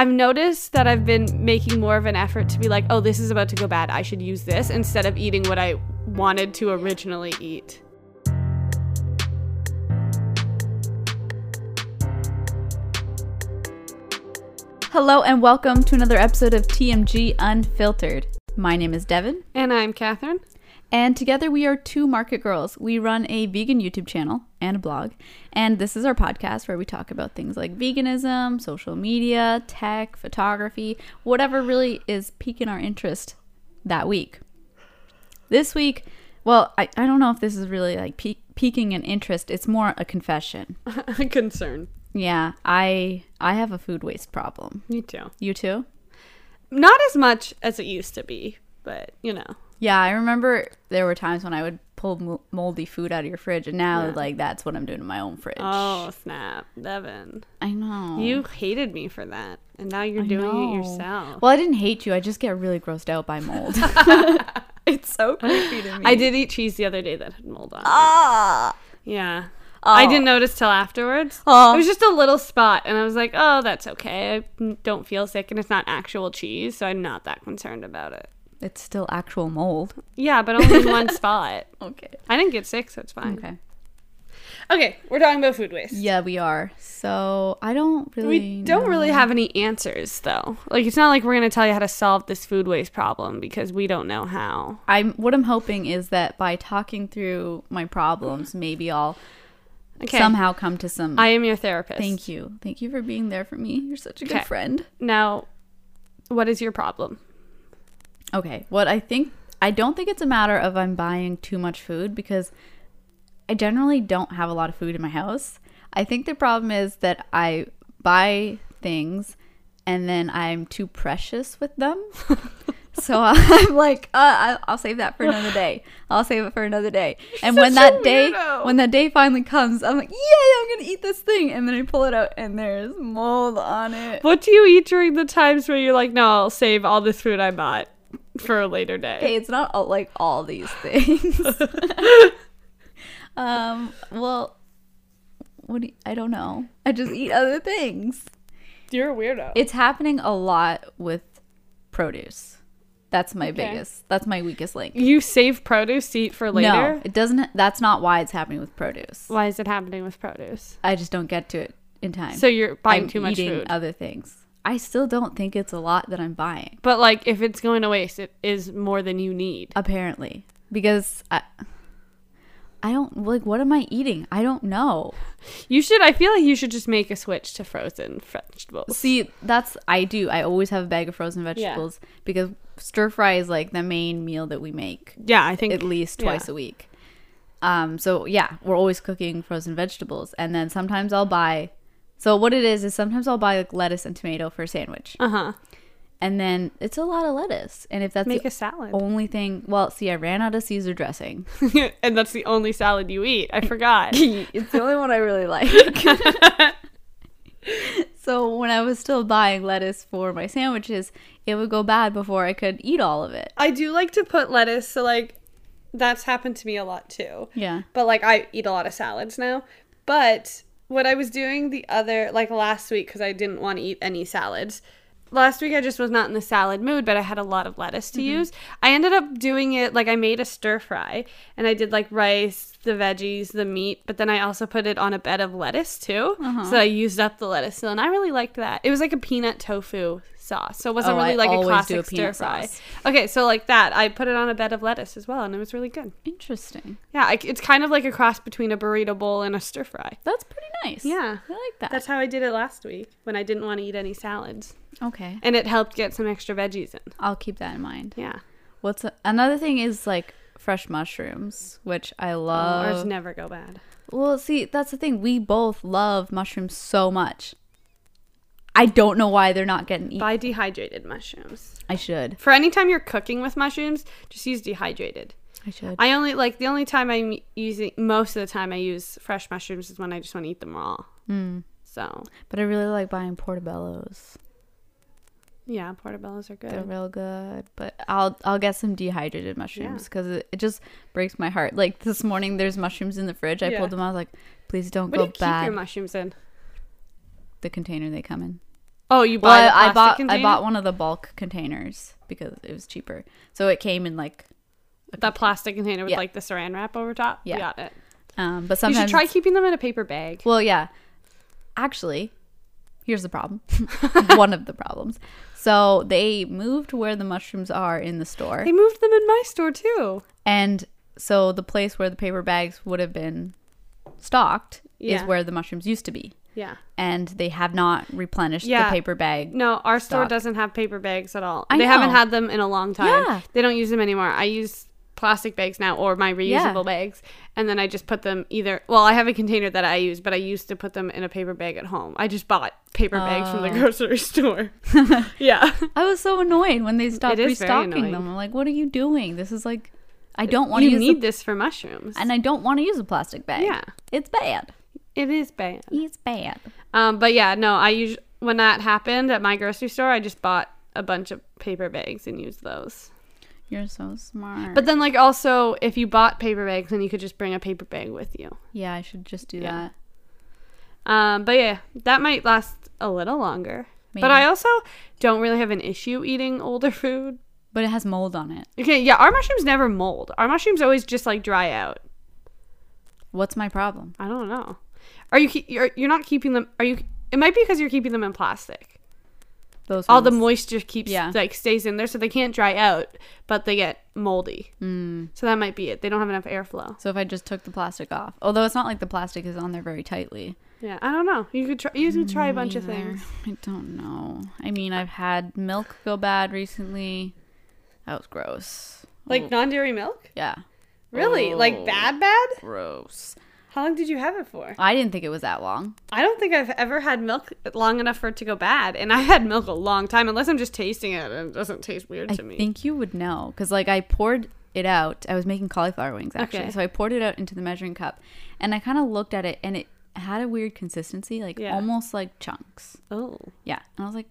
I've noticed that I've been making more of an effort to be like, oh, this is about to go bad. I should use this instead of eating what I wanted to originally eat. Hello and welcome to another episode of TMG Unfiltered. My name is Devin, And I'm Catherine. And together we are two market girls. We run a vegan YouTube channel and a blog, and this is our podcast where we talk about things like veganism, social media, tech, photography, whatever really is piquing our interest that week. This week, well, I, I don't know if this is really like pique, piquing an interest. It's more a confession. A concern. Yeah, I I have a food waste problem. Me too. You too? Not as much as it used to be, but you know. Yeah, I remember there were times when I would pull moldy food out of your fridge, and now Yeah. like that's what I'm doing in my own fridge. Oh, snap. Devin. I know. You hated me for that. And now you're doing know. it yourself. Well, I didn't hate you. I just get really grossed out by mold. it's so creepy to me. I did eat cheese the other day that had mold on it. Ah. Yeah. I Oh. didn't notice till afterwards. Oh. It was just a little spot, and I was like, "Oh, that's okay. I don't feel sick, and it's not actual cheese, so I'm not that concerned about it." It's still actual mold. Yeah, but only in one spot. Okay. I didn't get sick, so it's fine. Okay. Okay, we're talking about food waste. Yeah, we are. So I don't really. We don't really have any answers, though. Like, it's not like we're gonna tell you how to solve this food waste problem because we don't know how. I'm. What I'm hoping is that by talking through my problems, maybe I'll Okay. somehow come to some. I am your therapist. Thank you. Thank you for being there for me. You're such a Okay. good friend. Now, what is your problem? Okay, what I think I don't think it's a matter of I'm buying too much food because I generally don't have a lot of food in my house. I think the problem is that I buy things and then I'm too precious with them. so I'm like, uh, I'll save that for another day. I'll save it for another day. And when such that day, when that day finally comes, I'm like, yay, I'm gonna eat this thing. And then I pull it out and there's mold on it. What do you eat during the times where you're like, no, I'll save all this food I bought for a later day? Okay, it's not all, like all these things. um, well, what do you, I don't know. I just eat other things. You're a weirdo. It's happening a lot with produce. That's my Okay. biggest. That's my weakest link. you save produce to eat for later? No, it doesn't. That's not why it's happening with produce. Why is it happening with produce? I just don't get to it in time. So you're buying I'm too much eating food. other things. I still don't think it's a lot that I'm buying. but like if it's going to waste, it is more than you need. Apparently, because I, I don't like. What am I eating? I don't know. You should I feel like you should just make a switch to frozen vegetables. See, that's I do. I always have a bag of frozen vegetables because stir fry is like the main meal that we make Yeah, I think at least yeah. twice a week. Um, so yeah, we're always cooking frozen vegetables, and then sometimes I'll buy. So what it is is sometimes I'll buy like lettuce and tomato for a sandwich, Uh-huh. and then it's a lot of lettuce. And if that's Make the a salad. only thing, well, see, I ran out of Caesar dressing. and that's the only salad you eat. I forgot. it's the only one I really like. so when I was still buying lettuce for my sandwiches, it would go bad before I could eat all of it. I do like to put lettuce, so like that's happened to me a lot too. Yeah. But like I eat a lot of salads now. But what I was doing the other like last week cuz I didn't want to eat any salads. Last week I just was not in the salad mood, but I had a lot of lettuce to mm-hmm. use. I ended up doing it like I made a stir fry and I did like rice, the veggies, the meat, but then I also put it on a bed of lettuce too. Uh-huh. So I used up the lettuce still and I really liked that. It was like a peanut tofu sauce. So it wasn't Oh, really I like a do a classic stir peanut fry. sauce. Okay, so like that, I put it on a bed of lettuce as well and it was really good. Interesting. Yeah, I, it's kind of like a cross between a burrito bowl and a stir fry. That's pretty nice. Yeah. I like that. That's how I did it last week when I didn't want to eat any salads. Okay. And it helped get some extra veggies in. I'll keep that in mind. Yeah. What's a- another thing is like fresh mushrooms, which I love. Ours never go bad. well, see, that's the thing. We both love mushrooms so much. I don't know why they're not getting eaten. Buy dehydrated mushrooms. I should. For any time you're cooking with mushrooms, just use dehydrated. I should. I only like the only time I'm using most of the time I use fresh mushrooms is when I just want to eat them raw. Mm. So But I really like buying portobellos. Yeah, portobellos are good. They're real good, but I'll I'll get some dehydrated mushrooms because it, it just breaks my heart. Like this morning, there's mushrooms in the fridge. I Yeah. pulled them. I was like, please don't What do go you keep bad. your mushrooms in? the container they come in. Oh, you buy Well, I, I bought container? I bought one of the bulk containers because it was cheaper. So it came in like, that plastic container with Yeah. like the saran wrap over top. Yeah. got it. um, but You should try keeping them in a paper bag. Well, yeah. Actually, here's the problem. One of the problems. So they moved where the mushrooms are in the store. They moved them in my store too. And so the place where the paper bags would have been stocked Yeah. is where the mushrooms used to be. Yeah. And they have not replenished Yeah. the paper bag. No, our store Stock. doesn't have paper bags at all. I they haven't had them in a long time. Yeah. They don't use them anymore. I use plastic bags now or my reusable Yeah. bags and then I just put them either well, I have a container that I use, but I used to put them in a paper bag at home. I just bought paper bags from the Oh. grocery store. yeah. I was so annoyed when they stopped restocking them. I'm like, what are you doing? This is like, I don't want to You use need a, this for mushrooms. and I don't want to use a plastic bag. Yeah. It's bad. it is bad. It's bad. Um, but yeah, no, I us- when that happened at my grocery store, I just bought a bunch of paper bags and used those. You're so smart. But then, like, also, if you bought paper bags, then you could just bring a paper bag with you. yeah, I should just do Yeah. that. Um, but yeah, that might last a little longer. Maybe. But I also don't really have an issue eating older food. But it has mold on it. Okay, yeah, our mushrooms never mold. Our mushrooms always just like dry out. What's my problem? I don't know. Are you you're you're not keeping them? Are you? It might be because you're keeping them in plastic. Those All the moisture keeps Yeah. like stays in there, so they can't dry out, but they get moldy. Mm. So that might be it. They don't have enough airflow. So if I just took the plastic off, although it's not like the plastic is on there very tightly. Yeah, I don't know. You could try. You could try a bunch of things. I don't know. I mean, I've had milk go bad recently. That was gross. Like Oh, non-dairy milk. yeah, Really? Like Oh. bad, bad? gross. How long did you have it for? I didn't think it was that long. I don't think I've ever had milk long enough for it to go bad, and I had milk a long time. Unless I'm just tasting it and it doesn't taste weird I to me. I think you would know because, like, I poured it out. I was making cauliflower wings actually, Okay. so I poured it out into the measuring cup, and I kind of looked at it, and it had a weird consistency, like Yeah. almost like chunks. oh, Yeah, and I was like,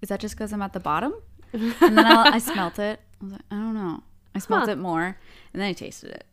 "Is that just because I'm at the bottom?" and then I, I smelt it. I was like, "I don't know." I smelt Huh. it more, and then I tasted it.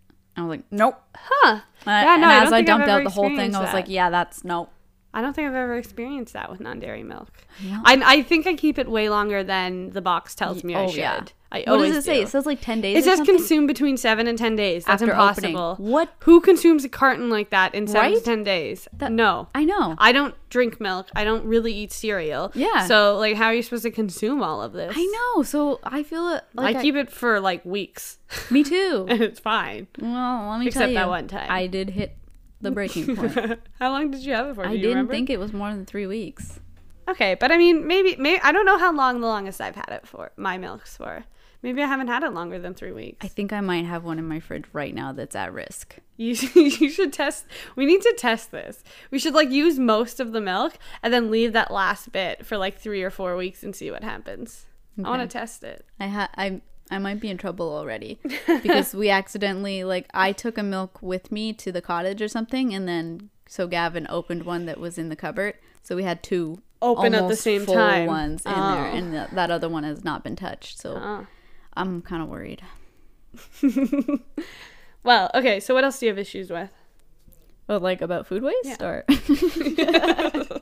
I was like, "Nope." huh? And, Yeah, no, and I as don't I think I've dumped ever out the whole thing, I experienced was like, that. "Yeah, that's nope." I don't think I've ever experienced that with non-dairy milk. Yeah. I, I think I keep it way longer than the box tells me I Oh, should. yeah. I What always does it say? do. It says like ten days. It says something? consume between seven and ten days. That's After opening. impossible. What? Who consumes a carton like that in seven to ten days? That- no. I know. I don't drink milk. I don't really eat cereal. Yeah. So like, how are you supposed to consume all of this? I know. So I feel uh, it. Like I keep it for like weeks, Me too. and it's fine. Well, let me Except tell you. that one time. I did hit the breaking point. how long did you have it for? Do I didn't remember? think it was more than three weeks. Okay, but I mean, maybe, maybe I don't know how long the longest I've had it for. My milk's for. Maybe I haven't had it longer than three weeks. I think I might have one in my fridge right now that's at risk. You you should test. We need to test this. We should like use most of the milk and then leave that last bit for like three or four weeks and see what happens. I want to test it. I ha- I I might be in trouble already because we accidentally like I took a milk with me to the cottage or something, and then so Gavin opened one that was in the cupboard, so we had two Open at the same time. ones in there, Oh. and th- that other one has not been touched. So Oh. I'm kind of worried. Well, okay. So what else do you have issues with? Oh, like about food waste Yeah. or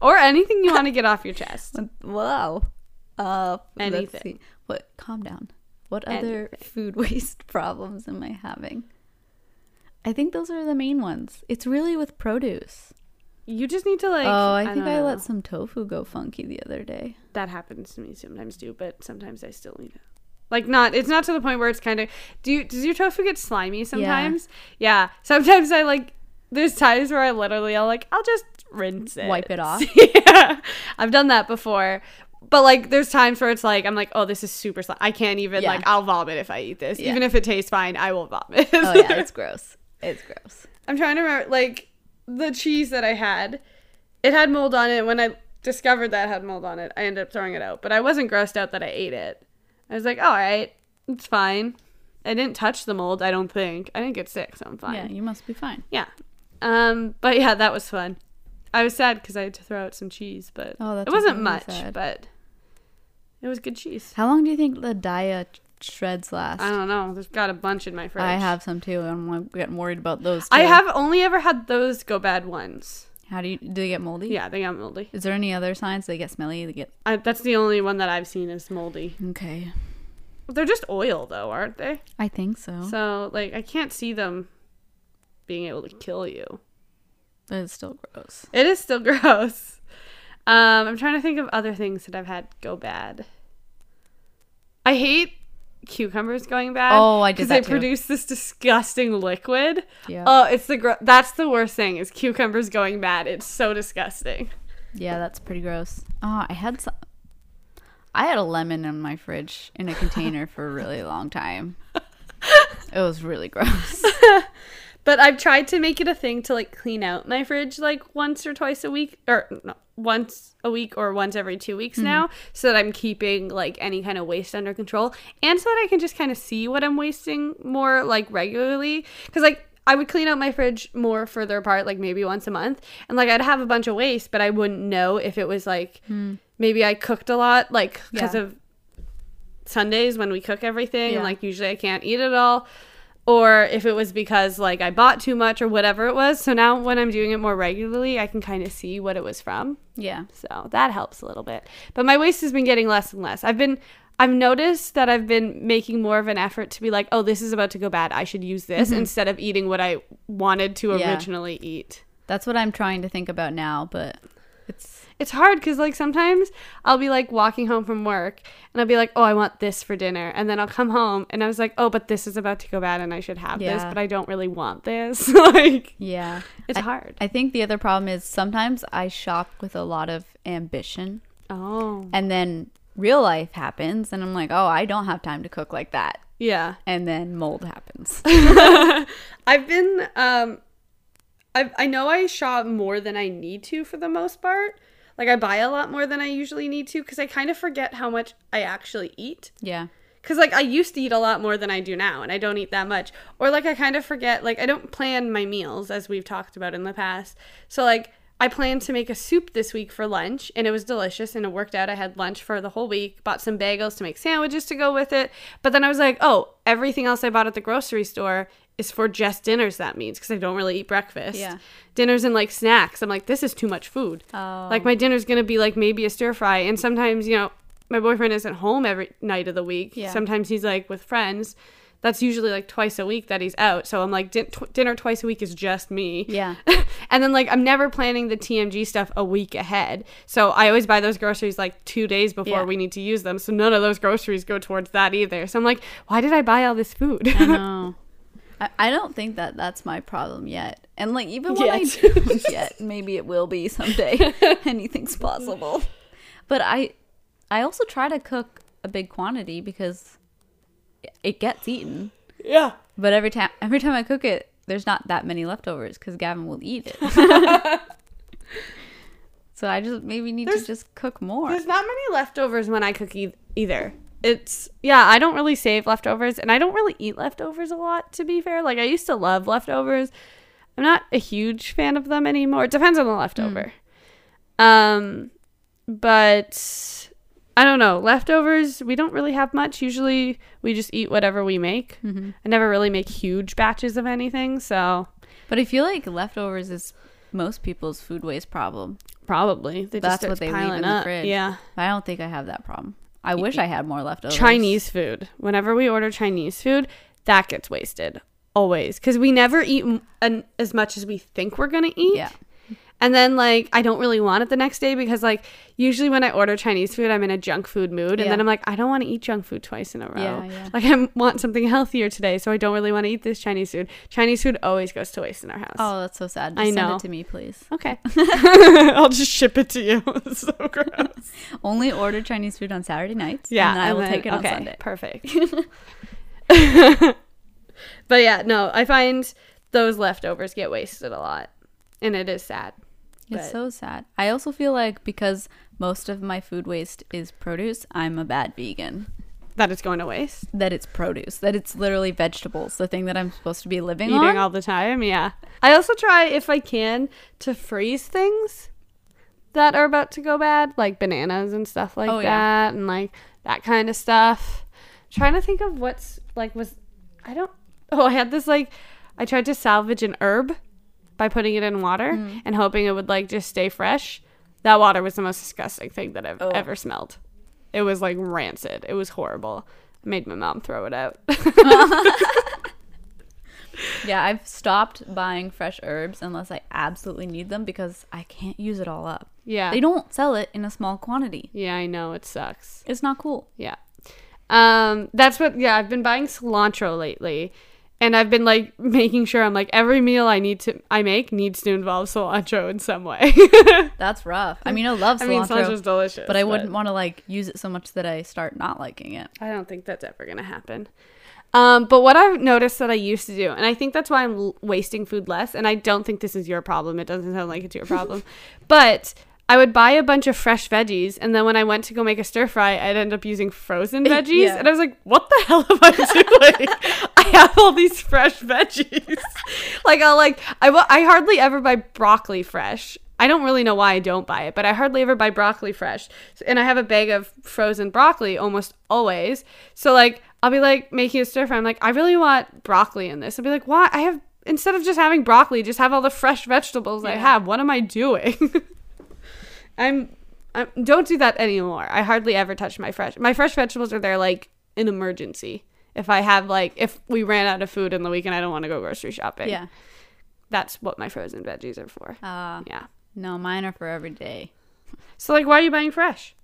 Or anything you want to get off your chest? wow. Uh, let's Anything. see. What? Calm down. What other food waste problems am I having? I think those are the main ones. It's really with produce. You just need to like. oh, I, think I let some tofu go funky the other day. that happens to me sometimes too, but sometimes I still eat it. Like not, it's not to the point where it's kind of. Do you, does your tofu get slimy sometimes? Yeah. yeah. Sometimes I like. There's times where I literally, I'll like, I'll just rinse it, Wipe it off. yeah, I've done that before. But like, there's times where it's like, I'm like, oh, this is super slimy. I can't even Yeah. like, I'll vomit if I eat this, Yeah. even if it tastes fine. I will vomit. Oh yeah, it's gross. It's gross. I'm trying to remember like the cheese that I had. It had mold on it. When I discovered that it had mold on it, I ended up throwing it out. But I wasn't grossed out that I ate it. I was like, all right, it's fine. I didn't touch the mold. I don't think I didn't get sick, so I'm fine. Yeah, you must be fine. Yeah. Um. But yeah, that was fun. I was sad because I had to throw out some cheese, but Oh, it wasn't much. sad. But it was good cheese. How long do you think the Daiya shreds last? I don't know. There's got a bunch in my fridge. I have some too. I'm getting worried about those. I have only ever had those go bad once. How do you do they get moldy? Yeah, they got moldy. Is there any other signs they get smelly? They get I, that's the only one that I've seen is moldy. okay. They're just oil though, aren't they? I think so. So like I can't see them being able to kill you. But it's still gross. It is still gross. Um, I'm trying to think of other things that I've had go bad. I hate cucumbers going bad. Oh, I did because they too. produce this disgusting liquid. Yeah. Oh, it's the gro- that's the worst thing is cucumbers going bad. It's so disgusting. Yeah, that's pretty gross. Oh, I had some. I had a lemon in my fridge in a container for a really long time. It was really gross. But I've tried to make it a thing to like clean out my fridge like once or twice a week or no, once a week or once every 2 weeks mm-hmm. now so that I'm keeping like any kind of waste under control and so that I can just kind of see what I'm wasting more like regularly cuz like I would clean out my fridge more further apart like maybe once a month and like I'd have a bunch of waste but I wouldn't know if it was like hmm. maybe I cooked a lot like cuz Yeah. of Sundays when we cook everything Yeah. and like usually I can't eat it all or if it was because like I bought too much or whatever it was. So now when I'm doing it more regularly, I can kind of see what it was from. Yeah. So that helps a little bit. But my waste has been getting less and less. I've been I've noticed that I've been making more of an effort to be like, "Oh, this is about to go bad. I should use this" mm-hmm. instead of eating what I wanted to Yeah. originally eat. That's what I'm trying to think about now, but it's hard cuz like sometimes I'll be like walking home from work and I'll be like, "Oh, I want this for dinner." And then I'll come home and I was like, "Oh, but this is about to go bad and I should have this, but I don't really want this." like yeah. it's I, hard. I think the other problem is sometimes I shop with a lot of ambition Oh. and then real life happens and I'm like, "Oh, I don't have time to cook like that." Yeah. And then mold happens. I've been um I I know I shop more than I need to for the most part. Like I buy a lot more than I usually need to cuz I kind of forget how much I actually eat. yeah. Cuz like I used to eat a lot more than I do now and I don't eat that much. Or like I kind of forget like I don't plan my meals as we've talked about in the past. So like I planned to make a soup this week for lunch and it was delicious and it worked out. I had lunch for the whole week, bought some bagels to make sandwiches to go with it. But then I was like, oh, everything else I bought at the grocery store is for just dinners, that means, because I don't really eat breakfast. Yeah. Dinners and like snacks. I'm like, this is too much food. Oh. Like my dinner's gonna be like maybe a stir fry. And sometimes, you know, my boyfriend isn't home every night of the week. Yeah. Sometimes he's like with friends. That's usually like twice a week that he's out. So I'm like, din- dinner twice a week is just me. Yeah. and then like I'm never planning the TMG stuff a week ahead. So I always buy those groceries like two days before Yeah. we need to use them. So none of those groceries go towards that either. So I'm like, why did I buy all this food? I know. I, I don't think that that's my problem yet. And like even when I Yet. do yet, maybe it will be someday. Anything's possible. But I I also try to cook a big quantity because it gets eaten. yeah. But every time every time I cook it, there's not that many leftovers because Gavin will eat it. so I just maybe need There's- to just cook more. There's not many leftovers when I cook e- either. It's yeah, I don't really save leftovers and I don't really eat leftovers a lot to be fair. Like I used to love leftovers. I'm not a huge fan of them anymore. It depends on the leftover. Um but I don't know. Leftovers, we don't really have much. Usually we just eat whatever we make. hmm I never really make huge batches of anything, so But I feel like leftovers is most people's food waste problem. probably they That's just what they leave in the fridge. Yeah. I don't think I have that problem. I wish I had more leftovers. Chinese food. Whenever we order Chinese food, that gets wasted always because we never eat m- an, as much as we think we're gonna eat. Yeah. And then like I don't really want it the next day because like usually when I order Chinese food, I'm in a junk food mood, and Yeah. then I'm like I don't want to eat junk food twice in a row. Yeah, yeah. Like I want something healthier today, so I don't really want to eat this Chinese food. Chinese food always goes to waste in our house. Oh, that's so sad. I Just send know. it to me, please. Okay. I'll just ship it to you. It's so gross. Only order Chinese food on Saturday nights. Yeah, and I will then- take it on Sunday. Perfect. but yeah, no, I find those leftovers get wasted a lot, and it is sad. It's so sad. I also feel like because most of my food waste is produce, I'm a bad vegan. That it's going to waste. That it's produce, that it's literally vegetables, the thing that I'm supposed to be living Eating on. all the time, yeah. I also try, if I can, to freeze things that are about to go bad, like bananas and stuff like Oh, yeah. that, and like that kind of stuff. trying to think of what's like was I don't. Oh, I had this like I tried to salvage an herb by putting it in water Mm. and hoping it would like just stay fresh. That water was the most disgusting thing that I've Oh. ever smelled. It was like rancid. It was horrible. It made my mom throw it out. Yeah, I've stopped buying fresh herbs unless I absolutely need them because I can't use it all up. yeah. They don't sell it in a small quantity. yeah, I know it sucks. It's not cool. Yeah. Um, that's what yeah, I've been buying cilantro lately. And I've been like making sure I'm like every meal I need to I make needs to involve cilantro in some way. That's rough. I mean, I love I cilantro, mean cilantro's delicious. but I wouldn't want to like use it so much that I start not liking it. I don't think that's ever gonna happen. Um, but what I've noticed that I used to do, and I think that's why I'm l- wasting food less, and I don't think this is your problem. It doesn't sound like it's your problem. but I would buy a bunch of fresh veggies, and then when I went to go make a stir fry, I'd end up using frozen eh, veggies. Yeah. And I was like, what the hell am I doing? I have all these fresh veggies. like, I'll like, I, wa- I hardly ever buy broccoli fresh. I don't really know why I don't buy it, but I hardly ever buy broccoli fresh. And I have a bag of frozen broccoli almost always. So like I'll be like making a stir fry. I'm like, I really want broccoli in this. I'll be like, why? I have instead of just having broccoli, just have all the fresh vegetables I have. What am I doing? I'm, I'm don't do that anymore. I hardly ever touch my fresh. My fresh vegetables are there like an emergency. If I have like if we ran out of food in the week and I don't want to go grocery shopping. Yeah. That's what my frozen veggies are for. Uh, Yeah. no, mine are for every day. So like why are you buying fresh?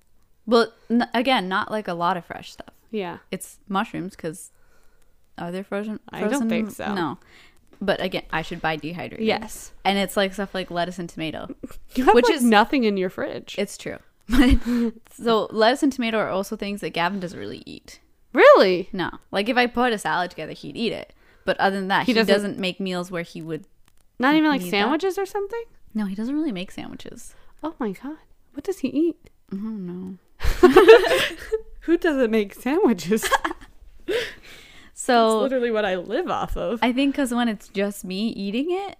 Well, n- again, not like a lot of fresh stuff. Yeah. It's mushrooms because are they frozen? I don't frozen? think so. No. But again, I should buy dehydrated. Yes. And it's like stuff like lettuce and tomato. You have Which like is- nothing in your fridge. It's true. so lettuce and tomato are also things that Gavin doesn't really eat. really? No. Like if I put a salad together, he'd eat it. But other than that, He he, doesn't- doesn't, make meals where he would. Not even like Need that? sandwiches or something? No, he doesn't really make sandwiches. Oh my god. What does he eat? I don't know. Who doesn't make sandwiches? It's So literally what I live off of. I think because when it's just me eating it,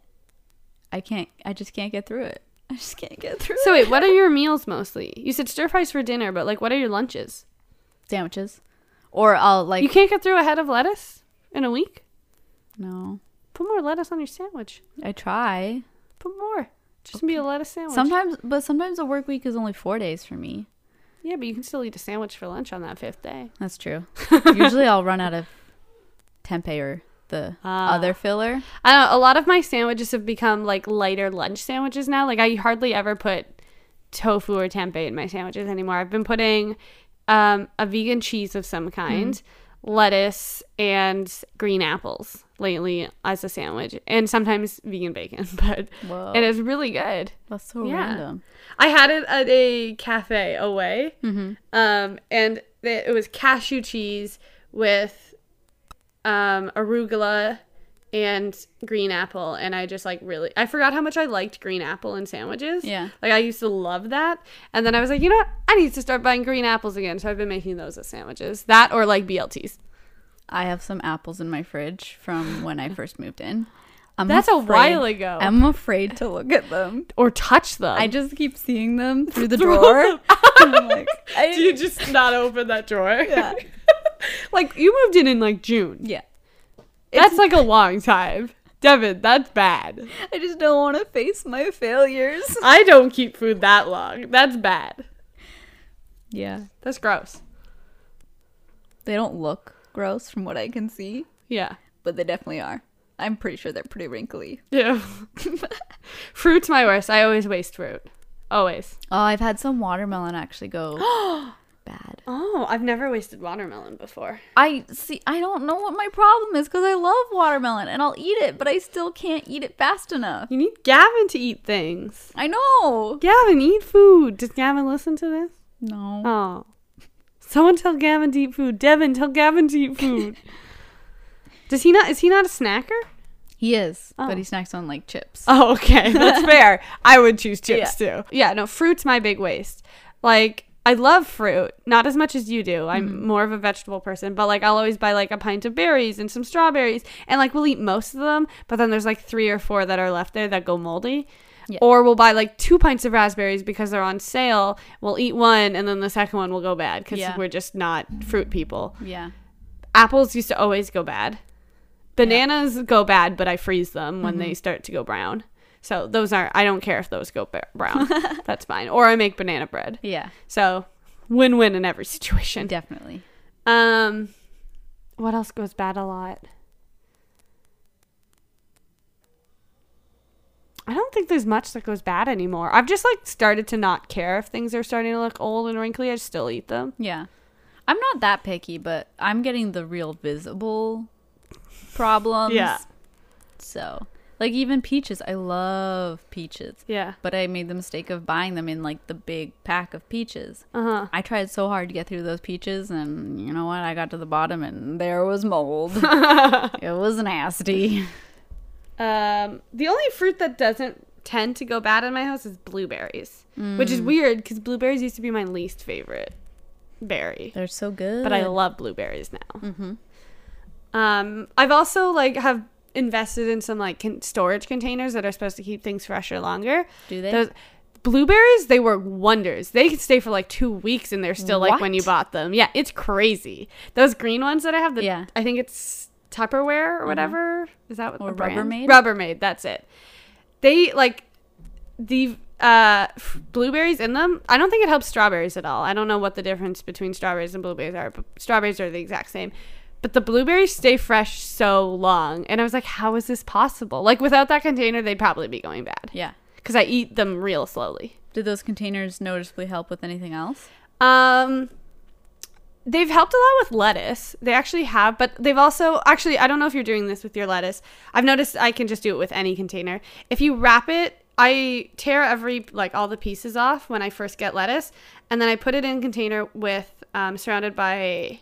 I can't. I just can't get through it. I just can't get through it. So it. wait, what are your meals mostly? You said stir fries for dinner, but like what are your lunches? Sandwiches, or I'll like you can't get through a head of lettuce in a week? no. Put more lettuce on your sandwich. I try Put more. Just be a lettuce sandwich. sometimes, but sometimes a work week is only four days for me. Yeah, but you can still eat a sandwich for lunch on that fifth day. That's true. Usually I'll run out of tempeh or the Ah. other filler. I know, a lot of my sandwiches have become like lighter lunch sandwiches now. Like I hardly ever put tofu or tempeh in my sandwiches anymore. I've been putting um, a vegan cheese of some kind, lettuce, and green apples lately as a sandwich, and sometimes vegan bacon. But Whoa, it is really good. that's so Yeah. random. I had it at a cafe away, Mm-hmm. um, and it was cashew cheese with um, arugula and green apple, and I just like really I forgot how much I liked green apple in sandwiches. Yeah. like I used to love that, and then I was like, you know what, I need to start buying green apples again. So I've been making those as sandwiches. That or like BLTs. I have some apples in my fridge from when I first moved in. I'm That's a while ago. I'm afraid to look at them. or touch them. I just keep seeing them through the drawer. like, I, Do you just not open that drawer? Yeah. like you moved in in like June. yeah. That's like a long time. Devin, that's bad. I just don't want to face my failures. I don't keep food that long. That's bad. Yeah. That's gross. They don't look gross from what I can see, Yeah. but they definitely are. I'm pretty sure they're pretty wrinkly. Yeah. Fruit's my worst. I always waste fruit. Always. Oh, I've had some watermelon actually go bad. Oh, I've never wasted watermelon before. I see. I don't know what my problem is because I love watermelon and I'll eat it, but I still can't eat it fast enough. You need Gavin to eat things. I know. Gavin, eat food. Does Gavin listen to this? No. Oh. Someone tell Gavin to eat food. Devin, tell Gavin to eat food. Does he not? Is he not a snacker? He is, Oh. but he oh. snacks on like chips. Oh, okay. That's fair. I would choose chips too. Yeah, no, fruit's my big waste. Like, I love fruit, not as much as you do. I'm mm-hmm. more of a vegetable person, but like, I'll always buy like a pint of berries and some strawberries, and like, we'll eat most of them, but then there's like three or four that are left there that go moldy. Yeah. Or we'll buy like two pints of raspberries because they're on sale. We'll eat one, and then the second one will go bad because Yeah. we're just not fruit people. Yeah. Apples used to always go bad. Bananas go bad, but I freeze them when mm-hmm. they start to go brown. So those are I don't care if those go brown. That's fine. Or I make banana bread. Yeah, So win-win in every situation. definitely. Um, what else goes bad a lot? I don't think there's much that goes bad anymore. I've just like started to not care if things are starting to look old and wrinkly. I still eat them. Yeah. I'm not that picky, but I'm getting the real visible problems. Yeah. So, like even peaches, I love peaches, Yeah. but I made the mistake of buying them in like the big pack of peaches. Uh huh. I tried so hard to get through those peaches, and you know what? I got to the bottom, and there was mold. it was nasty. Um, the only fruit that doesn't tend to go bad in my house is blueberries, which is weird because blueberries used to be my least favorite berry. They're so good. but I love blueberries now. Mm-hmm. Um, I've also like have invested in some like con- storage containers that are supposed to keep things fresher longer. Do they? Those blueberries, they work wonders. They can stay for like two weeks and they're still like when you bought them. Yeah, it's crazy. Those green ones that I have, the, Yeah. I think it's Tupperware or whatever. Is that what Or the brand? Rubbermaid? Rubbermaid. That's it. They like the uh f- blueberries in them i don't think it helps strawberries at all i don't know what the difference between strawberries and blueberries are but strawberries are the exact same but the blueberries stay fresh so long. And i was like how is this possible? Like without that container they'd probably be going bad. Yeah. because i eat them real slowly. Did those containers noticeably help with anything else? um they've helped a lot with lettuce. They actually have but they've also actually i don't know if you're doing this with your lettuce. I've noticed i can just do it with any container. If you wrap it i tear every like all the pieces off when i first get lettuce and then i put it in a container with um, surrounded by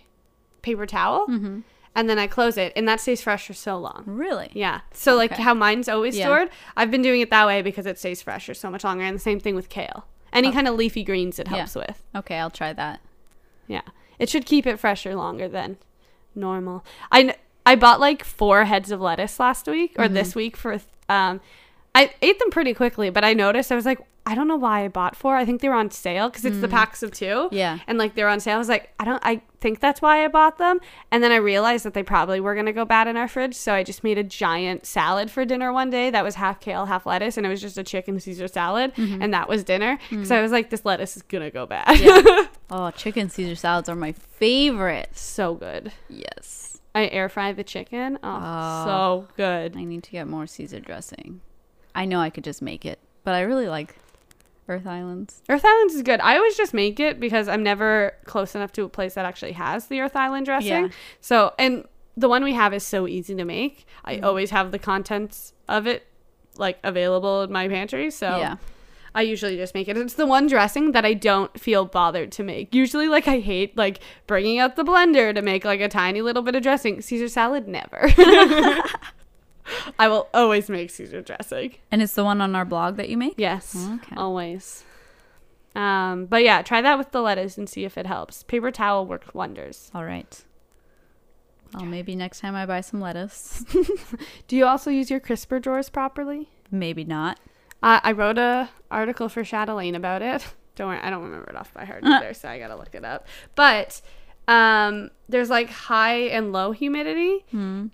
paper towel Mm-hmm. and then i close it and that stays fresh for so long Really? yeah so like Okay. how mine's always Yeah. stored i've been doing it that way because it stays fresh for so much longer and the same thing with kale any Oh. kind of leafy greens it Yeah. helps with Okay, I'll try that. yeah. It should keep it fresher longer than normal. I, I bought like four heads of lettuce last week or this week for um I ate them pretty quickly, but I noticed I was like I don't know why I bought four. I think they were on sale cuz it's the mm. packs of 2. Yeah. And like they're on sale. I was like I don't I think that's why I bought them. And then I realized that they probably were going to go bad in our fridge, so I just made a giant salad for dinner one day that was half kale, half lettuce and it was just a chicken Caesar salad mm-hmm. and that was dinner. Mm-hmm. So I was like this lettuce is going to go bad. Oh, chicken Caesar salads are my favorite. so good. Yes. I air fry the chicken. Oh, Oh. so good. I need to get more Caesar dressing. I know I could just make it, but I really like Earth Islands. Earth Islands is good. I always just make it because I'm never close enough to a place that actually has the Earth Island dressing. Yeah. So, and the one we have is so easy to make. I Mm-hmm. always have the contents of it like available in my pantry. So, Yeah. I usually just make it. It's the one dressing that I don't feel bothered to make. Usually, like, I hate like bringing out the blender to make like a tiny little bit of dressing. Caesar salad, never. I will always make Caesar dressing. And it's the one on our blog that you make? Yes. Okay. Always. Um, but yeah, try that with the lettuce and see if it helps. Paper towel works wonders. All right. Well, maybe next time I buy some lettuce. Do you also use your crisper drawers properly? maybe not. Uh, I wrote a article for Chatelaine about it. Don't worry, I don't remember it off by heart either, so I gotta look it up. But um, there's like high and low humidity,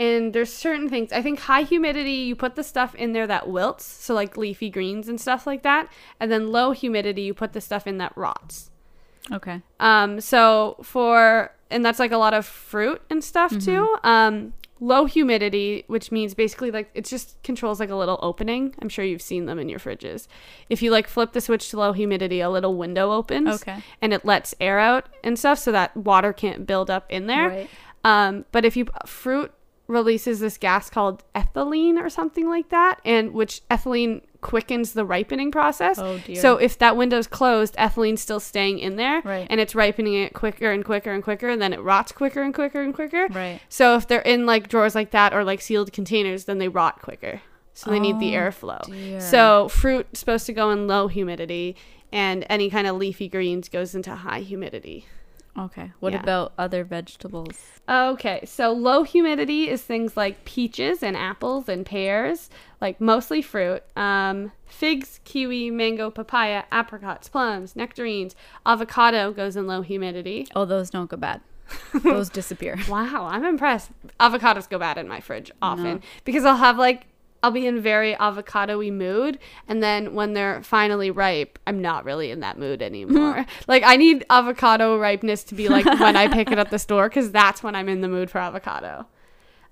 and there's certain things. I think high humidity, you put the stuff in there that wilts, so like leafy greens and stuff like that, and then low humidity, you put the stuff in that rots. Okay. Um, so for and that's like a lot of fruit and stuff Mm-hmm. too. Um, low humidity, which means basically like it just controls like a little opening. I'm sure you've seen them in your fridges. If you like flip the switch to low humidity, a little window opens. Okay. And it lets air out and stuff so that water can't build up in there. Right. Um, but if you fruit releases this gas called ethylene or something like that, and which ethylene quickens the ripening process. Oh, dear. So if that window's closed, ethylene's still staying in there, Right. and it's ripening it quicker and quicker and quicker, and then it rots quicker and quicker and quicker. Right. So if they're in like drawers like that or like sealed containers, then they rot quicker. So they need the Oh, airflow. dear. So fruit supposed to go in low humidity, and any kind of leafy greens goes into high humidity. Okay. What Yeah. about other vegetables? Okay, so low humidity is things like peaches and apples and pears, like mostly fruit. Um, figs, kiwi, mango, papaya, apricots, plums, nectarines. Avocado goes in low humidity. Oh, those don't go bad. those disappear. Wow, I'm impressed. Avocados go bad in my fridge often No. because I'll have like I'll be in very avocado-y mood, and then when they're finally ripe, I'm not really in that mood anymore. like I need avocado ripeness to be like when I pick it at the store because that's when I'm in the mood for avocado.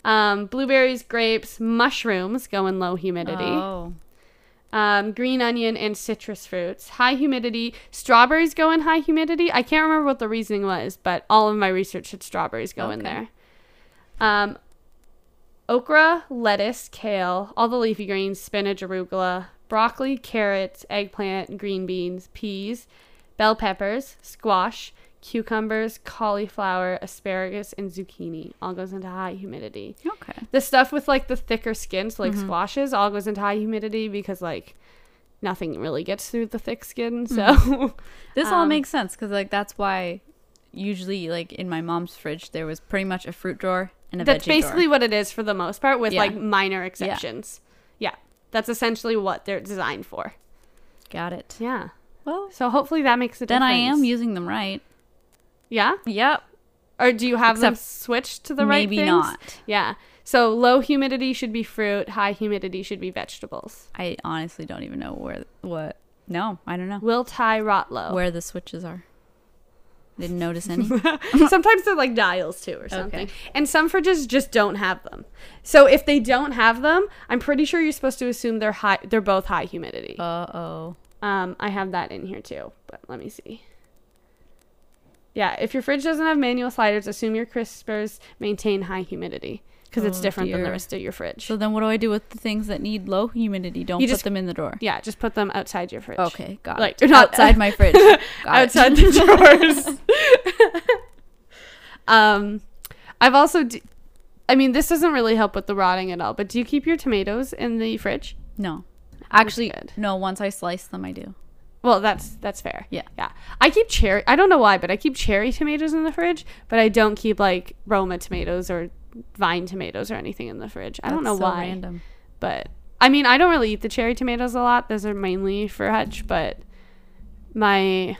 Um, blueberries, grapes, mushrooms go in low humidity. Oh. Um, green onion and citrus fruits. High humidity. Strawberries go in high humidity. I can't remember what the reasoning was, but all of my research said strawberries go in there. Um, okra, lettuce, kale, all the leafy greens, spinach, arugula, broccoli, carrots, eggplant, green beans, peas, bell peppers, squash, cucumbers, cauliflower, asparagus, and zucchini all goes into high humidity. Okay. The stuff with like the thicker skin, so Mm-hmm. like squashes, all goes into high humidity because like nothing really gets through the thick skin. So Mm-hmm. This all Um, makes sense because like that's why usually like in my mom's fridge there was pretty much a fruit drawer a that's basically drawer. what it is for the most part, with Yeah. like minor exceptions. Yeah. that's essentially what they're designed for. Got it. Yeah. Well, So hopefully that makes a then difference. Then I am using them right. Yeah. Yep. Or do you have them switched to the right Maybe things? not. Yeah. So low humidity should be fruit, high humidity should be vegetables. I honestly don't even know where what. No, I don't know Will tie rot low. where the switches are. Didn't notice any. Sometimes they're like dials too or something. Okay. And some fridges just don't have them. So if they don't have them, I'm pretty sure you're supposed to assume they're high they're both high humidity. uh oh. Um I have that in here too, but let me see. Yeah, if your fridge doesn't have manual sliders, assume your crispers maintain high humidity because it's Oh, different than the rest of your fridge. So then what do I do with the things that need low humidity? Don't You put just- them in the drawer. yeah, just put them outside your fridge. Okay, got Like, it. not- outside my fridge. Outside the drawers. um, I've also, d- I mean, this doesn't really help with the rotting at all. But do you keep your tomatoes in the fridge? No, actually, no. Once I slice them, I do. Well, that's that's fair. Yeah. yeah. I keep cherry. I don't know why, but I keep cherry tomatoes in the fridge. But I don't keep like Roma tomatoes or vine tomatoes or anything in the fridge. I don't know so why. Random. But I mean, I don't really eat the cherry tomatoes a lot. Those are mainly for Hutch, but my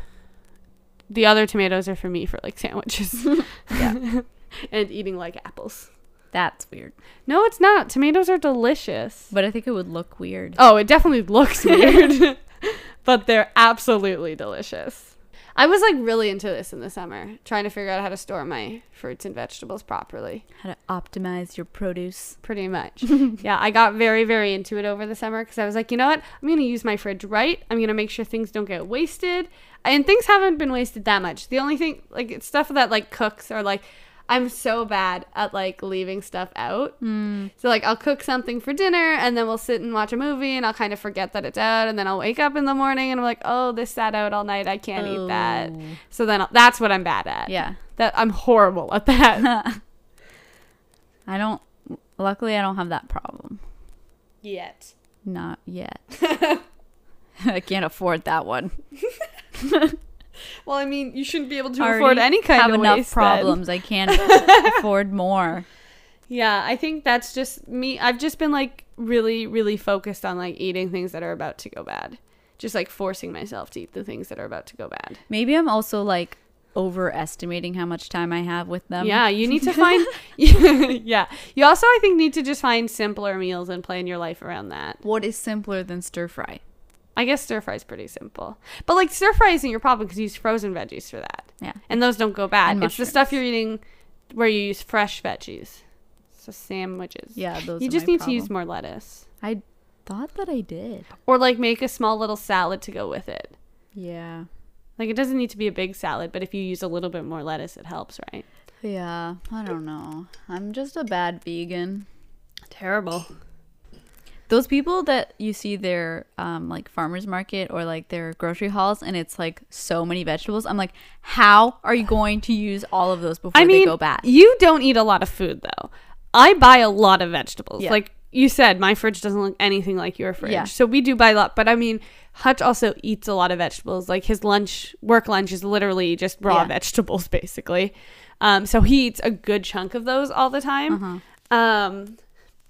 the other tomatoes are for me for like sandwiches. Yeah. and eating like apples. That's weird. No, it's not. Tomatoes are delicious. But I think it would look weird. Oh, it definitely looks weird, but they're absolutely delicious. I was like really into this in the summer, trying to figure out how to store my fruits and vegetables properly. How to optimize your produce. Pretty much. yeah, I got very, very into it over the summer because I was like, you know what? I'm going to use my fridge right. I'm going to make sure things don't get wasted. And things haven't been wasted that much. The only thing, like, it's stuff that like cooks or like, I'm so bad at like leaving stuff out. Mm. So like I'll cook something for dinner and then we'll sit and watch a movie and I'll kind of forget that it's out and then I'll wake up in the morning and I'm like, "Oh, this sat out all night. I can't eat that." Oh. So then I'll, that's what I'm bad at. Yeah. That I'm horrible at that. I don't. Luckily, I don't have that problem. Yet. Not yet. I can't afford that one. Well, I mean, you shouldn't be able to afford any kind have of enough waste, then. problems. I can't afford more. Yeah, I think that's just me. I've just been like really, really focused on like eating things that are about to go bad. Just like forcing myself to eat the things that are about to go bad. Maybe I'm also like overestimating how much time I have with them. yeah, you need to find. yeah, you also I think need to just find simpler meals and plan your life around that. What is simpler than stir fry? I guess stir fry is pretty simple, but like stir fry isn't your problem because you use frozen veggies for that, Yeah. and those don't go bad. And It's the stuff you're eating where you use fresh veggies, so sandwiches. Yeah, those you are just my need to use problem. more lettuce. I thought that I did. or like make a small little salad to go with it. Yeah. Like it doesn't need to be a big salad, but if you use a little bit more lettuce, it helps, right? Yeah. I don't know. I'm just a bad vegan. Terrible. Those people that you see their um, like farmers market or like their grocery hauls and it's like so many vegetables. I'm like, how are you going to use all of those before I mean, they go bad? you don't eat a lot of food though. I buy a lot of vegetables. Yeah. Like you said, my fridge doesn't look anything like your fridge. Yeah. So we do buy a lot, but I mean, Hutch also eats a lot of vegetables. Like his lunch, work lunch is literally just raw Yeah. vegetables basically. Um, so he eats a good chunk of those all the time. Uh-huh. Um,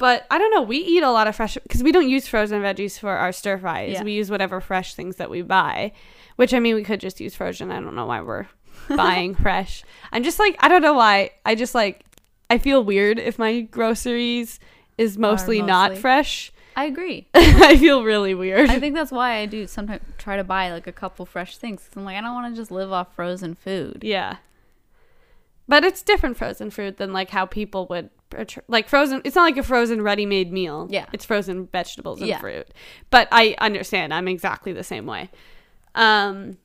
but I don't know. We eat a lot of fresh because we don't use frozen veggies for our stir fries. Yeah. We use whatever fresh things that we buy, which I mean, we could just use frozen. I don't know why we're buying fresh. I'm just like, I don't know why. I just like, I feel weird if my groceries is mostly, not fresh. I agree. I feel really weird. I think that's why I do sometimes try to buy like a couple fresh things. 'cause I'm like, I don't want to just live off frozen food. yeah. But it's different frozen fruit than like how people would like frozen. It's not like a frozen ready-made meal. Yeah. it's frozen vegetables and Yeah. fruit. But I understand. I'm exactly the same way. Um,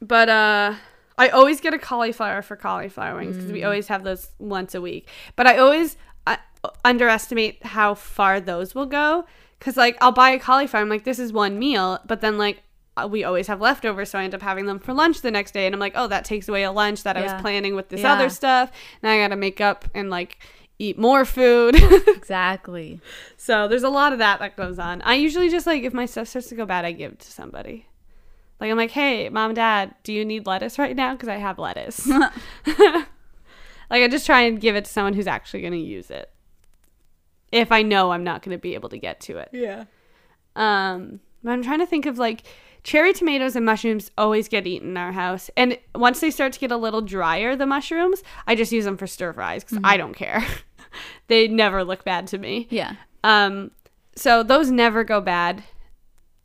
but uh, I always get a cauliflower for cauliflower wings because we always have those once a week. But I always uh, underestimate how far those will go because like I'll buy a cauliflower. I'm like, this is one meal, but then like we always have leftovers, so I end up having them for lunch the next day, and I'm like, oh, that takes away a lunch that I was planning with this Yeah. other stuff. Now I got to make up and like eat more food. Exactly. so there's a lot of that that goes on. I usually just like if my stuff starts to go bad, I give it to somebody. Like I'm like, hey, mom, dad, do you need lettuce right now? Because I have lettuce. like I just try and give it to someone who's actually going to use it. If I know I'm not going to be able to get to it. Yeah. Um, but I'm trying to think of like cherry tomatoes and mushrooms always get eaten in our house, and once they start to get a little drier, the mushrooms, I just use them for stir fries because I don't care. they never look bad to me. Yeah. Um, so those never go bad.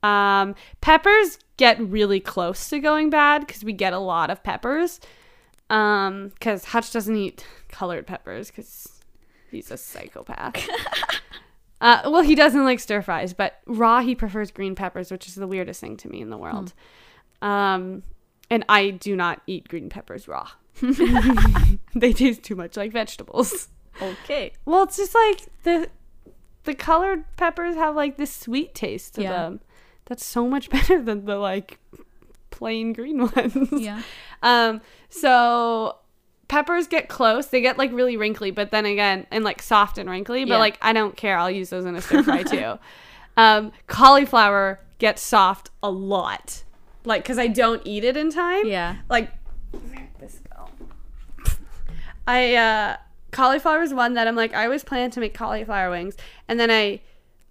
Um, peppers get really close to going bad because we get a lot of peppers. Um, because Hutch doesn't eat colored peppers because he's a psychopath. uh, well, he doesn't like stir fries, but raw he prefers green peppers, which is the weirdest thing to me in the world. Um, and I do not eat green peppers raw. they taste too much like vegetables. Okay. Well, it's just like the the colored peppers have like this sweet taste to Yeah. them. That's so much better than the like plain green ones. Yeah. Um so peppers get close. They get like really wrinkly, but then again and like soft and wrinkly, but Yeah. like I don't care. I'll use those in a stir fry too. Um cauliflower gets soft a lot. Like cuz I don't eat it in time Yeah. like this go? I uh cauliflower is one that I'm like I always plan to make cauliflower wings and then I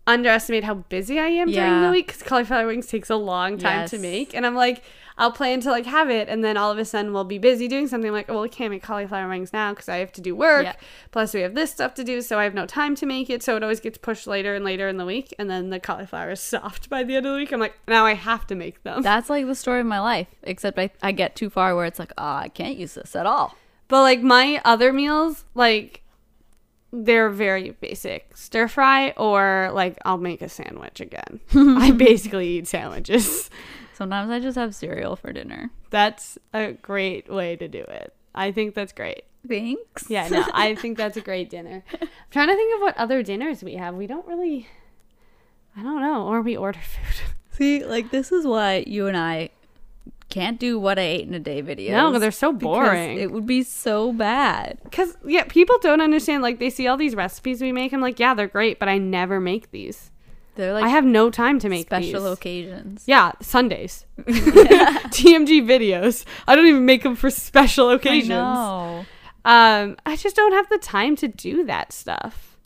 underestimate how busy I am during the week because cauliflower wings takes a long time to make and I'm like I'll plan to like have it and then all of a sudden we'll be busy doing something like oh well I can't make cauliflower wings now because I have to do work Yeah. plus we have this stuff to do so I have no time to make it so it always gets pushed later and later in the week and then the cauliflower is soft by the end of the week I'm like now I have to make them That's like the story of my life, except I, I get too far where it's like, oh, I can't use this at all. But like my other meals, like they're very basic. Stir fry or like I'll make a sandwich again. I basically eat sandwiches. Sometimes I just have cereal for dinner. That's a great way to do it. I think that's great. Thanks. Yeah, no, I think that's a great dinner. I'm trying to think of what other dinners we have. We don't really I don't know, or we order food. See, like this is why you and I can't do what I ate in a day videos. No, they're so boring. It would be so bad. Cuz yeah, people don't understand like they see all these recipes we make. I'm like, yeah, they're great, but I never make these. They're like I have no time to make special these. occasions. Yeah, Sundays. TMG videos. I don't even make them for special I occasions. know. Um, I just don't have the time to do that stuff.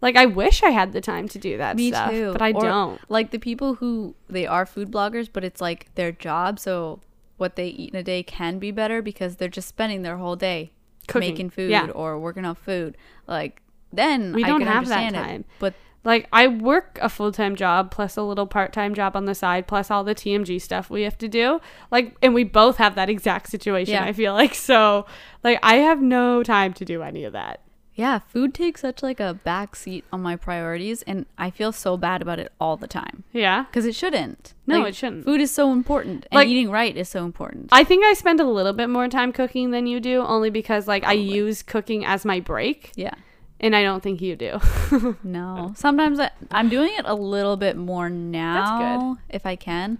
Like I wish I had the time to do that Me stuff, too. but I Or, don't. Like the people who they are food bloggers, but it's like their job, so what they eat in a day can be better because they're just spending their whole day Cooking. making food Yeah. or working on food. Like then We I don't have that understand it. time. But Like I work a full-time job plus a little part-time job on the side plus all the TMG stuff we have to do. Like and we both have that exact situation, Yeah. I feel like. So, like I have no time to do any of that. yeah, food takes such like a back seat on my priorities, and I feel so bad about it all the time Yeah. because it shouldn't. No, Like, it shouldn't. Food is so important, and Like- eating right is so important. I think I spend a little bit more time cooking than you do, only because like I use cooking as my break, yeah. And I don't think you do. No. Sometimes I, I'm doing it a little bit more now if I can,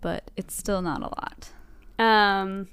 but it's still not a lot. um,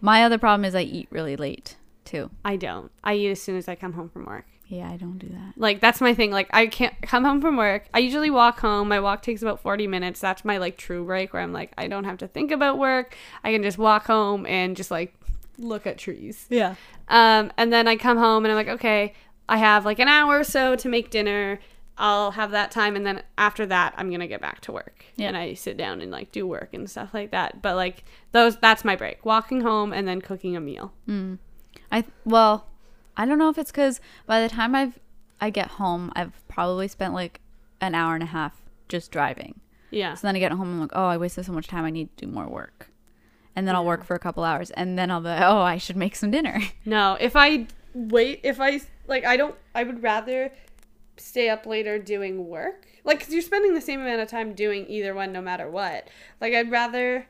My other problem is I eat really late too. I don't. I eat as soon as I come home from work. Yeah, I don't do that. Like that's my thing. Like I can't come home from work. I usually walk home. My walk takes about 40 minutes. That's my like true break where I'm like I don't have to think about work. I can just walk home and just like look at trees. Yeah. Um, and then I come home and I'm like, okay, I have like an hour or so to make dinner. I'll have that time, and then after that, I'm gonna get back to work. Yeah. And I sit down and like do work and stuff like that. But like those, that's my break: walking home and then cooking a meal. Hmm. I well, I don't know if it's cuz by the time I've I get home, I've probably spent like an hour and a half just driving. Yeah. So then I get home, and I'm like, oh, I wasted so much time. I need to do more work. And then I'll work for a couple hours, and then I'll be, oh, I should make some dinner. No, if I wait, if I like, I don't. I would rather stay up later doing work. Like, cause you're spending the same amount of time doing either one, no matter what. Like, I'd rather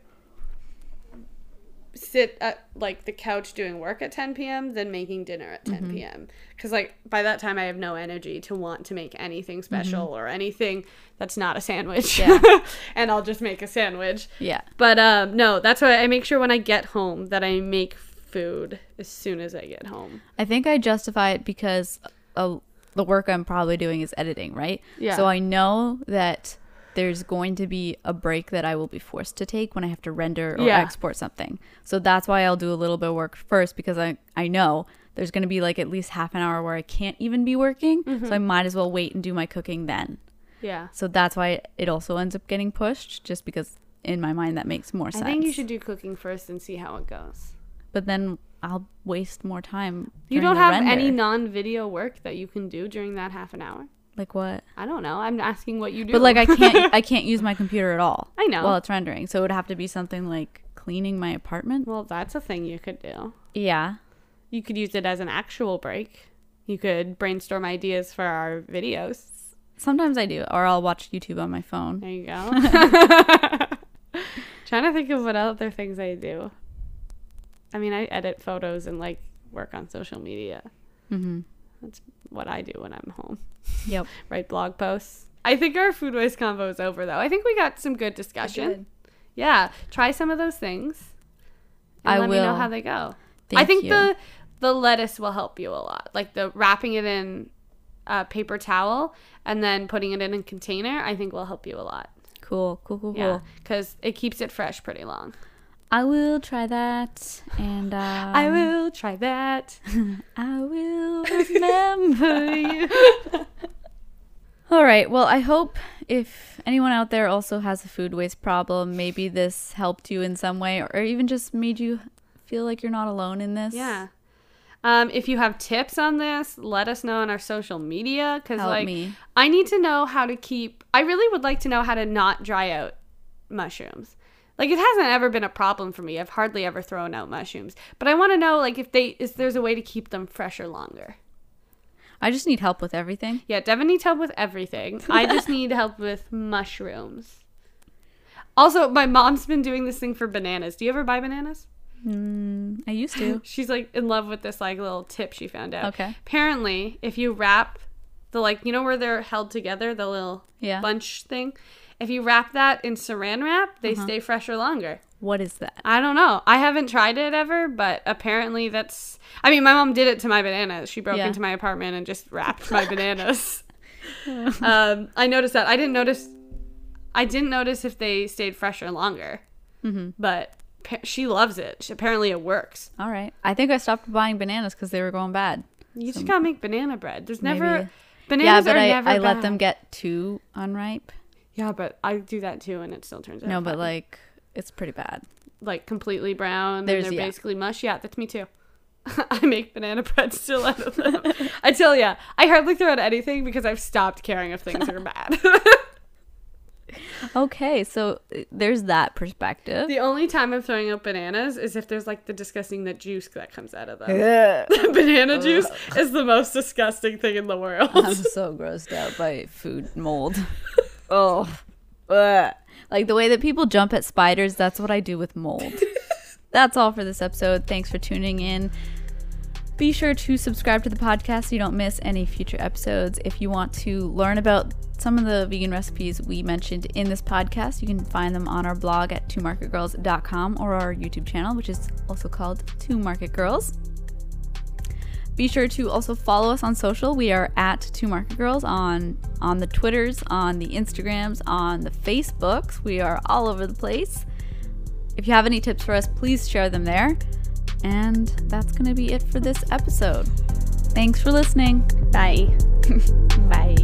sit at like the couch doing work at 10 p.m. than making dinner at 10 p.m. Because like by that time I have no energy to want to make anything special or anything that's not a sandwich. Yeah. and I'll just make a sandwich. yeah. But um, no, that's why I make sure when I get home that I make food as soon as I get home. I think I justify it because uh, the work I'm probably doing is editing, right? Yeah. So I know that there's going to be a break that I will be forced to take when I have to render or Yeah. export something. So that's why I'll do a little bit of work first because I, I know there's going to be like at least half an hour where I can't even be working. Mm-hmm. So I might as well wait and do my cooking then. Yeah. So that's why it also ends up getting pushed just because in my mind that makes more sense. I think you should do cooking first and see how it goes. But then I'll waste more time. You don't have render. any non-video work that you can do during that half an hour? like what? I don't know. I'm asking what you do. But like I can't I can't use my computer at all. I know. While it's rendering. So it would have to be something like cleaning my apartment. well, that's a thing you could do. Yeah. You could use it as an actual break. You could brainstorm ideas for our videos. Sometimes I do. Or I'll watch YouTube on my phone. There you go. Trying to think of what other things I do. I mean, I edit photos and like work on social media. Mm-hmm. That's what I do when I'm home. Yep. Write blog posts. I think our food waste combo is over though. I think we got some good discussion. Yeah, try some of those things. And I let me know how they go. Thank I think you. the the lettuce will help you a lot. Like the wrapping it in a paper towel and then putting it in a container, I think will help you a lot. Cool. Cool. Cool. Cool. Yeah, because it keeps it fresh pretty long. I will try that. And uh, I will try that. I will remember you. All right. Well, I hope if anyone out there also has a food waste problem, maybe this helped you in some way or even just made you feel like you're not alone in this. Yeah. Um, if you have tips on this, let us know on our social media because like me. I need to know how to keep. I really would like to know how to not dry out mushrooms. Like it hasn't ever been a problem for me. I've hardly ever thrown out mushrooms, but I want to know like if they is there's a way to keep them fresher longer. I just need help with everything. Yeah, Devin needs help with everything. I just need help with mushrooms. Also, my mom's been doing this thing for bananas. Do you ever buy bananas? Mm, I used to. She's like in love with this like little tip she found out. Okay. Apparently, if you wrap the like you know where they're held together, the little Yeah. bunch thing, if you wrap that in saran wrap, they Uh-huh. stay fresher longer. What is that? I don't know. I haven't tried it ever, but apparently that's. I mean, my mom did it to my bananas. She broke Yeah. into my apartment and just wrapped my bananas. um, I noticed that. I didn't notice. I didn't notice if they stayed fresher longer, Mm-hmm. but pa- she loves it. She, apparently, it works. All right. I think I stopped buying bananas because they were going bad. You just gotta make banana bread. There's never Maybe- bananas yeah, but are I, never I let them get too unripe. Yeah, but I do that too, and it still turns out No, but fine. like it's pretty bad. like completely brown. There's- and they're yeah. basically mush. Yeah, that's me too. I make banana bread still out of them. I tell ya, I hardly throw out anything because I've stopped caring if things are bad. Okay, so uh, there's that perspective. the only time I'm throwing out bananas is if there's like the disgusting the juice that comes out of them. Yeah. banana juice is the most disgusting thing in the world. I'm so grossed out by food mold. Oh, Ugh. like the way that people jump at spiders. That's what I do with mold. that's all for this episode. Thanks for tuning in. Be sure to subscribe to the podcast so you don't miss any future episodes. If you want to learn about some of the vegan recipes we mentioned in this podcast, you can find them on our blog at twomarketgirls.com or our YouTube channel, which is also called Two Market Girls. Be sure to also follow us on social. We are at Two Market Girls on on the Twitters, on the Instagrams, on the Facebooks. We are all over the place. If you have any tips for us, please share them there. And that's going to be it for this episode. Thanks for listening. Bye. Bye.